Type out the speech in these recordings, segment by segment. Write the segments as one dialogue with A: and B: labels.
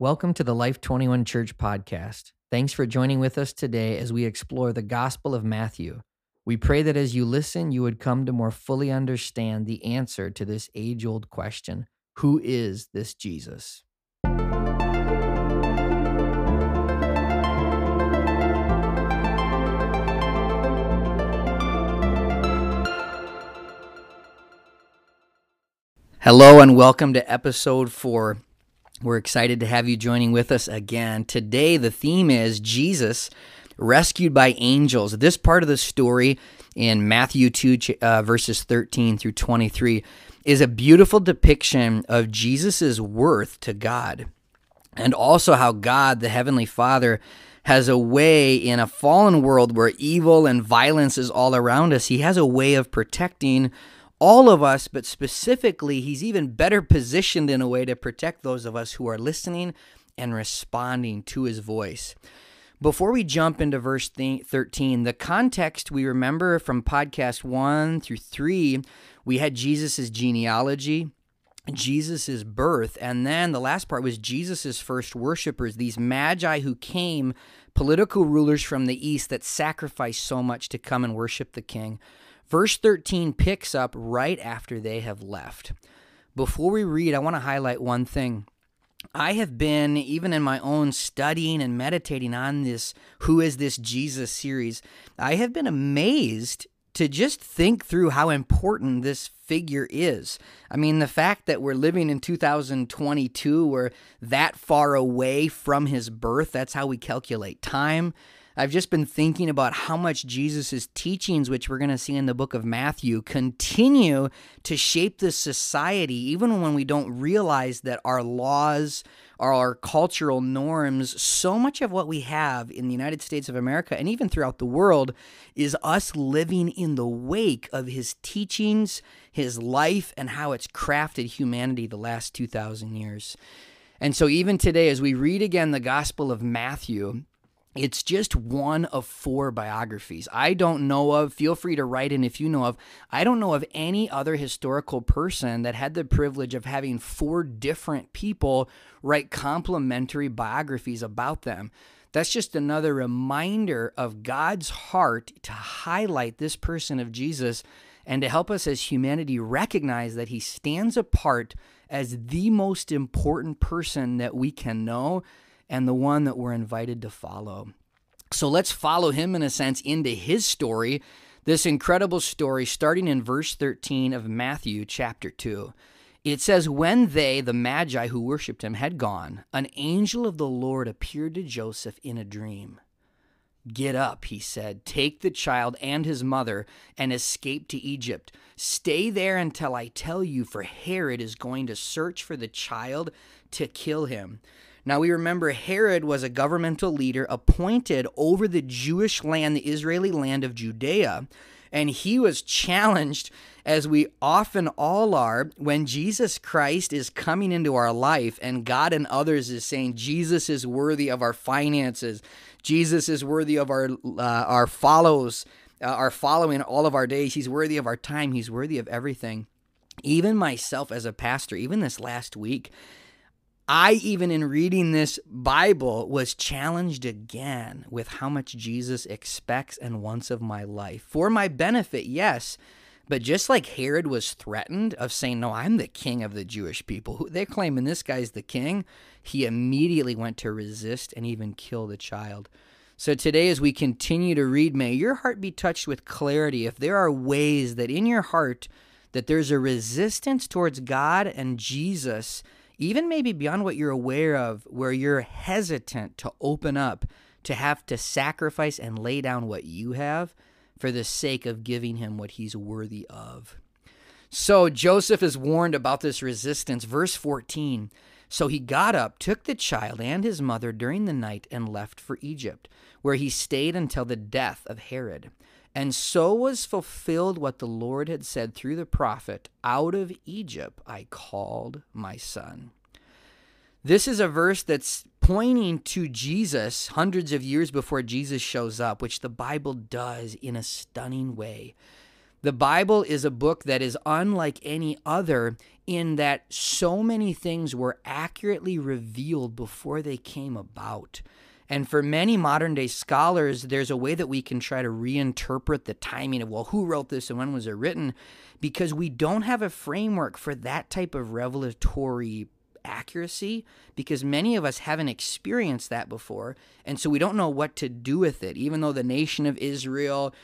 A: Welcome to the Life 21 Church podcast. Thanks for joining with us today as we explore the Gospel of Matthew. We pray that as you listen, you would come to more fully understand the answer to this age old question Who is this Jesus? Hello, and welcome to episode four. We're excited to have you joining with us again. Today, the theme is Jesus rescued by angels. This part of the story in Matthew 2, uh, verses 13 through 23, is a beautiful depiction of Jesus' worth to God and also how God, the Heavenly Father, has a way in a fallen world where evil and violence is all around us. He has a way of protecting all of us, but specifically, he's even better positioned in a way to protect those of us who are listening and responding to his voice. Before we jump into verse 13, the context we remember from podcast 1 through 3, we had Jesus' genealogy, Jesus' birth, and then the last part was Jesus' first worshipers, these magi who came, political rulers from the east that sacrificed so much to come and worship the king. Verse 13 picks up right after they have left. Before we read, I want to highlight one thing. I have been, even in my own studying and meditating on this Who is This Jesus series, I have been amazed to just think through how important this figure is. I mean, the fact that we're living in 2022, we're that far away from his birth, that's how we calculate time. I've just been thinking about how much Jesus' teachings, which we're going to see in the book of Matthew, continue to shape this society, even when we don't realize that our laws, are our cultural norms, so much of what we have in the United States of America and even throughout the world is us living in the wake of his teachings, his life, and how it's crafted humanity the last 2,000 years. And so, even today, as we read again the Gospel of Matthew, it's just one of four biographies. I don't know of, feel free to write in if you know of, I don't know of any other historical person that had the privilege of having four different people write complementary biographies about them. That's just another reminder of God's heart to highlight this person of Jesus and to help us as humanity recognize that he stands apart as the most important person that we can know and the one that we're invited to follow. So let's follow him in a sense into his story, this incredible story starting in verse 13 of Matthew chapter 2. It says, When they, the Magi who worshipped him, had gone, an angel of the Lord appeared to Joseph in a dream. Get up, he said, take the child and his mother and escape to Egypt. Stay there until I tell you, for Herod is going to search for the child to kill him. Now we remember Herod was a governmental leader appointed over the Jewish land, the Israeli land of Judea. And he was challenged, as we often all are, when Jesus Christ is coming into our life and God and others is saying, Jesus is worthy of our finances, Jesus is worthy of our, uh, our follows, uh, our following all of our days, He's worthy of our time, He's worthy of everything. Even myself as a pastor, even this last week, I, even in reading this Bible, was challenged again with how much Jesus expects and wants of my life. For my benefit, yes. But just like Herod was threatened of saying, No, I'm the king of the Jewish people, they're claiming this guy's the king, he immediately went to resist and even kill the child. So today, as we continue to read, may your heart be touched with clarity. If there are ways that in your heart that there's a resistance towards God and Jesus, even maybe beyond what you're aware of, where you're hesitant to open up, to have to sacrifice and lay down what you have for the sake of giving him what he's worthy of. So Joseph is warned about this resistance. Verse 14 So he got up, took the child and his mother during the night, and left for Egypt, where he stayed until the death of Herod. And so was fulfilled what the Lord had said through the prophet Out of Egypt I called my son. This is a verse that's pointing to Jesus hundreds of years before Jesus shows up, which the Bible does in a stunning way. The Bible is a book that is unlike any other in that so many things were accurately revealed before they came about. And for many modern day scholars, there's a way that we can try to reinterpret the timing of, well, who wrote this and when was it written? Because we don't have a framework for that type of revelatory accuracy because many of us haven't experienced that before. And so we don't know what to do with it, even though the nation of Israel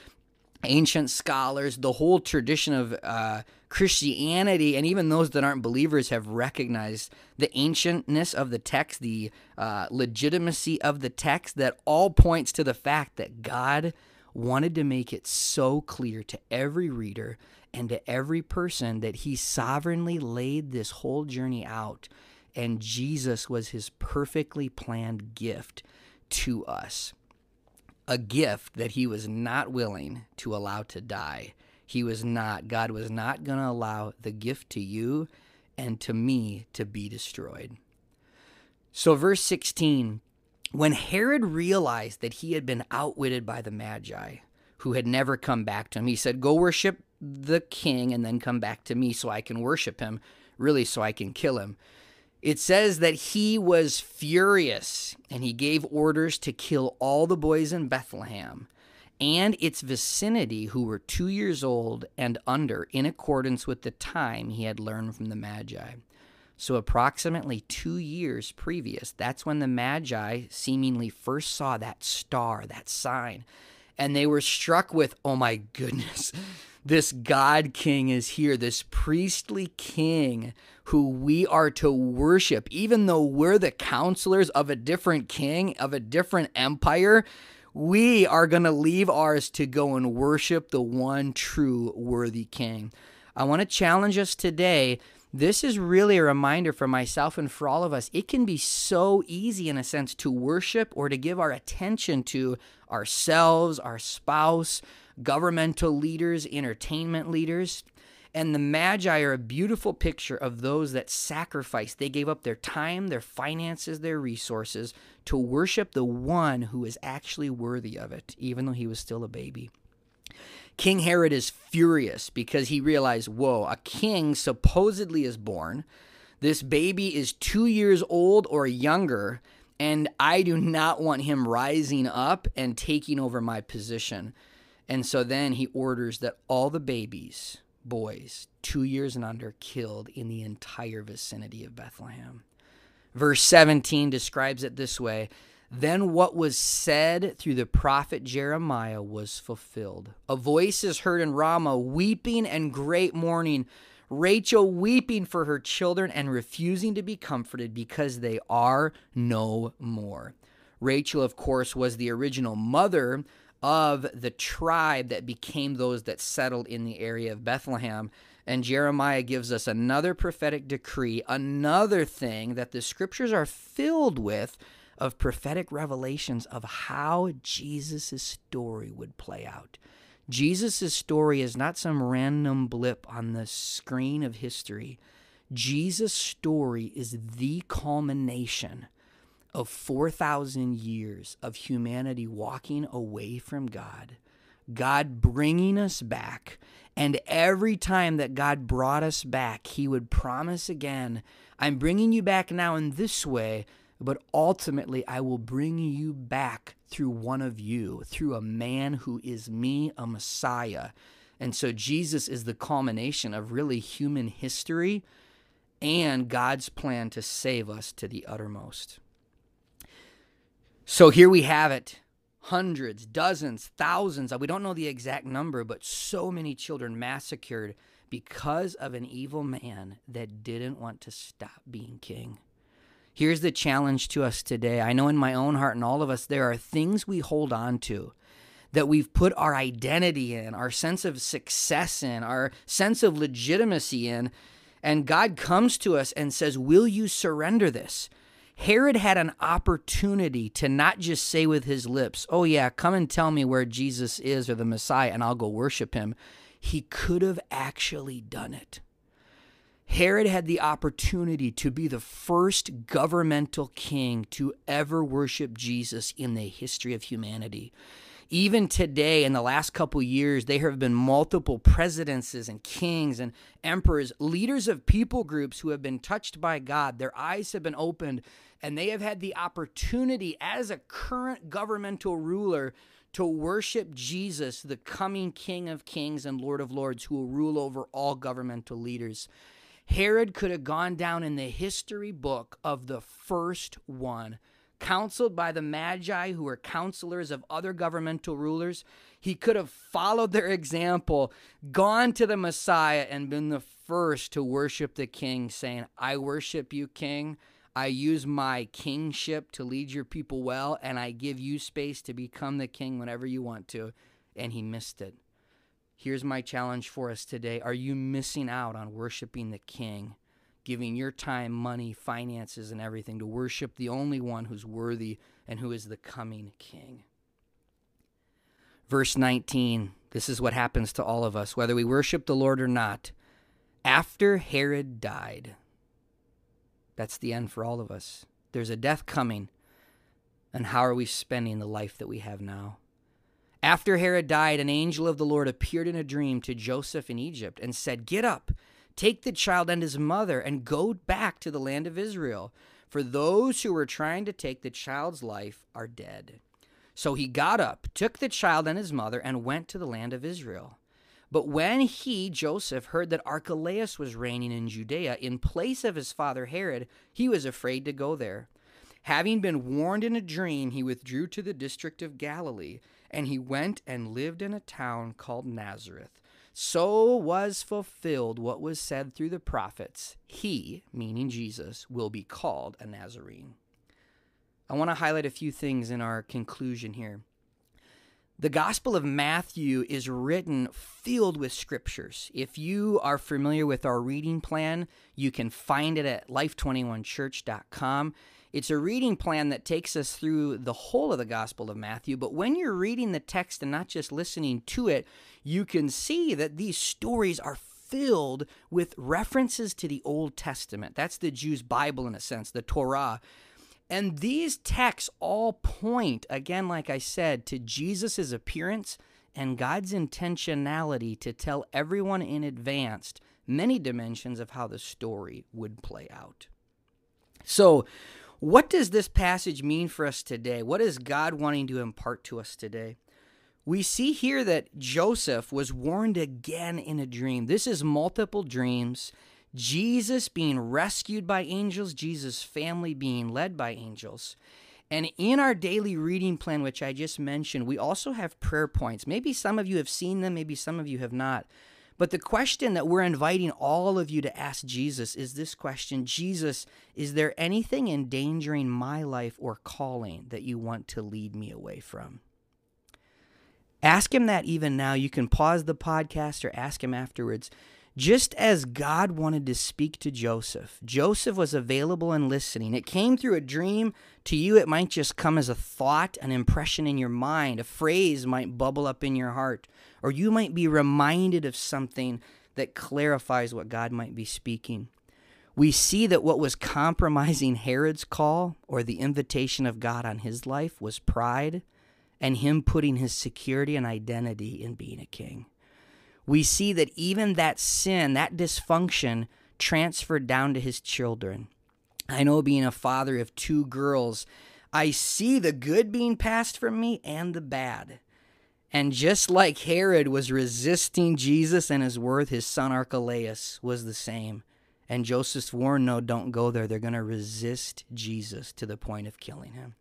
A: ancient scholars, the whole tradition of uh, Christianity, and even those that aren't believers have recognized the ancientness of the text, the uh, legitimacy of the text, that all points to the fact that God wanted to make it so clear to every reader and to every person that He sovereignly laid this whole journey out, and Jesus was His perfectly planned gift to us a gift that he was not willing to allow to die. He was not, God was not going to allow the gift to you and to me to be destroyed. So, verse 16 when Herod realized that he had been outwitted by the Magi, who had never come back to him, he said, Go worship the king and then come back to me so I can worship him, really, so I can kill him. It says that he was furious and he gave orders to kill all the boys in Bethlehem and its vicinity who were two years old and under, in accordance with the time he had learned from the Magi. So, approximately two years previous, that's when the Magi seemingly first saw that star, that sign. And they were struck with, oh my goodness, this God King is here, this priestly king who we are to worship, even though we're the counselors of a different king, of a different empire. We are going to leave ours to go and worship the one true worthy king. I want to challenge us today. This is really a reminder for myself and for all of us. It can be so easy, in a sense, to worship or to give our attention to ourselves, our spouse, governmental leaders, entertainment leaders. And the Magi are a beautiful picture of those that sacrificed. They gave up their time, their finances, their resources to worship the one who is actually worthy of it, even though he was still a baby. King Herod is furious because he realized, whoa, a king supposedly is born. This baby is two years old or younger, and I do not want him rising up and taking over my position. And so then he orders that all the babies, boys, two years and under, killed in the entire vicinity of Bethlehem. Verse 17 describes it this way Then what was said through the prophet Jeremiah was fulfilled. A voice is heard in Ramah, weeping and great mourning. Rachel weeping for her children and refusing to be comforted because they are no more. Rachel, of course, was the original mother of the tribe that became those that settled in the area of Bethlehem. And Jeremiah gives us another prophetic decree, another thing that the scriptures are filled with of prophetic revelations of how Jesus' story would play out. Jesus' story is not some random blip on the screen of history. Jesus' story is the culmination of 4,000 years of humanity walking away from God, God bringing us back. And every time that God brought us back, He would promise again, I'm bringing you back now in this way, but ultimately I will bring you back through one of you, through a man who is me, a Messiah. And so Jesus is the culmination of really human history and God's plan to save us to the uttermost. So here we have it hundreds, dozens, thousands. We don't know the exact number, but so many children massacred because of an evil man that didn't want to stop being king. Here's the challenge to us today. I know in my own heart and all of us, there are things we hold on to that we've put our identity in, our sense of success in, our sense of legitimacy in. And God comes to us and says, Will you surrender this? Herod had an opportunity to not just say with his lips, Oh, yeah, come and tell me where Jesus is or the Messiah, and I'll go worship him. He could have actually done it. Herod had the opportunity to be the first governmental king to ever worship Jesus in the history of humanity. Even today, in the last couple years, there have been multiple presidencies and kings and emperors, leaders of people groups who have been touched by God. Their eyes have been opened, and they have had the opportunity as a current governmental ruler to worship Jesus, the coming King of Kings and Lord of Lords, who will rule over all governmental leaders. Herod could have gone down in the history book of the first one. Counseled by the Magi, who were counselors of other governmental rulers, he could have followed their example, gone to the Messiah, and been the first to worship the King, saying, I worship you, King. I use my kingship to lead your people well, and I give you space to become the king whenever you want to. And he missed it. Here's my challenge for us today Are you missing out on worshiping the king? Giving your time, money, finances, and everything to worship the only one who's worthy and who is the coming king. Verse 19 this is what happens to all of us, whether we worship the Lord or not. After Herod died, that's the end for all of us. There's a death coming. And how are we spending the life that we have now? After Herod died, an angel of the Lord appeared in a dream to Joseph in Egypt and said, Get up, take the child and his mother, and go back to the land of Israel, for those who were trying to take the child's life are dead. So he got up, took the child and his mother, and went to the land of Israel. But when he, Joseph, heard that Archelaus was reigning in Judea in place of his father Herod, he was afraid to go there. Having been warned in a dream, he withdrew to the district of Galilee, and he went and lived in a town called Nazareth. So was fulfilled what was said through the prophets He, meaning Jesus, will be called a Nazarene. I want to highlight a few things in our conclusion here. The Gospel of Matthew is written filled with scriptures. If you are familiar with our reading plan, you can find it at life21church.com. It's a reading plan that takes us through the whole of the Gospel of Matthew, but when you're reading the text and not just listening to it, you can see that these stories are filled with references to the Old Testament. That's the Jews' Bible in a sense, the Torah. And these texts all point, again, like I said, to Jesus' appearance and God's intentionality to tell everyone in advance many dimensions of how the story would play out. So, what does this passage mean for us today? What is God wanting to impart to us today? We see here that Joseph was warned again in a dream. This is multiple dreams Jesus being rescued by angels, Jesus' family being led by angels. And in our daily reading plan, which I just mentioned, we also have prayer points. Maybe some of you have seen them, maybe some of you have not. But the question that we're inviting all of you to ask Jesus is this question Jesus, is there anything endangering my life or calling that you want to lead me away from? Ask him that even now. You can pause the podcast or ask him afterwards. Just as God wanted to speak to Joseph, Joseph was available and listening. It came through a dream. To you, it might just come as a thought, an impression in your mind. A phrase might bubble up in your heart, or you might be reminded of something that clarifies what God might be speaking. We see that what was compromising Herod's call or the invitation of God on his life was pride and him putting his security and identity in being a king we see that even that sin, that dysfunction, transferred down to his children. I know being a father of two girls, I see the good being passed from me and the bad. And just like Herod was resisting Jesus and his word, his son Archelaus was the same. And Joseph's warned, no, don't go there. They're going to resist Jesus to the point of killing him.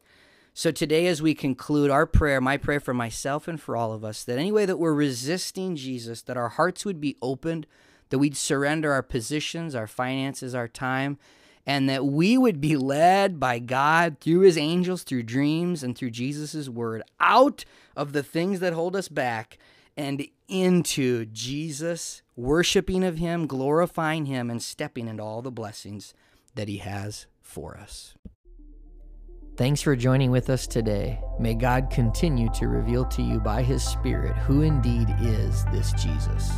A: So today, as we conclude our prayer, my prayer for myself and for all of us, that any way that we're resisting Jesus, that our hearts would be opened, that we'd surrender our positions, our finances, our time, and that we would be led by God through his angels, through dreams, and through Jesus' word out of the things that hold us back and into Jesus, worshiping of him, glorifying him, and stepping into all the blessings that he has for us. Thanks for joining with us today. May God continue to reveal to you by His Spirit who indeed is this Jesus.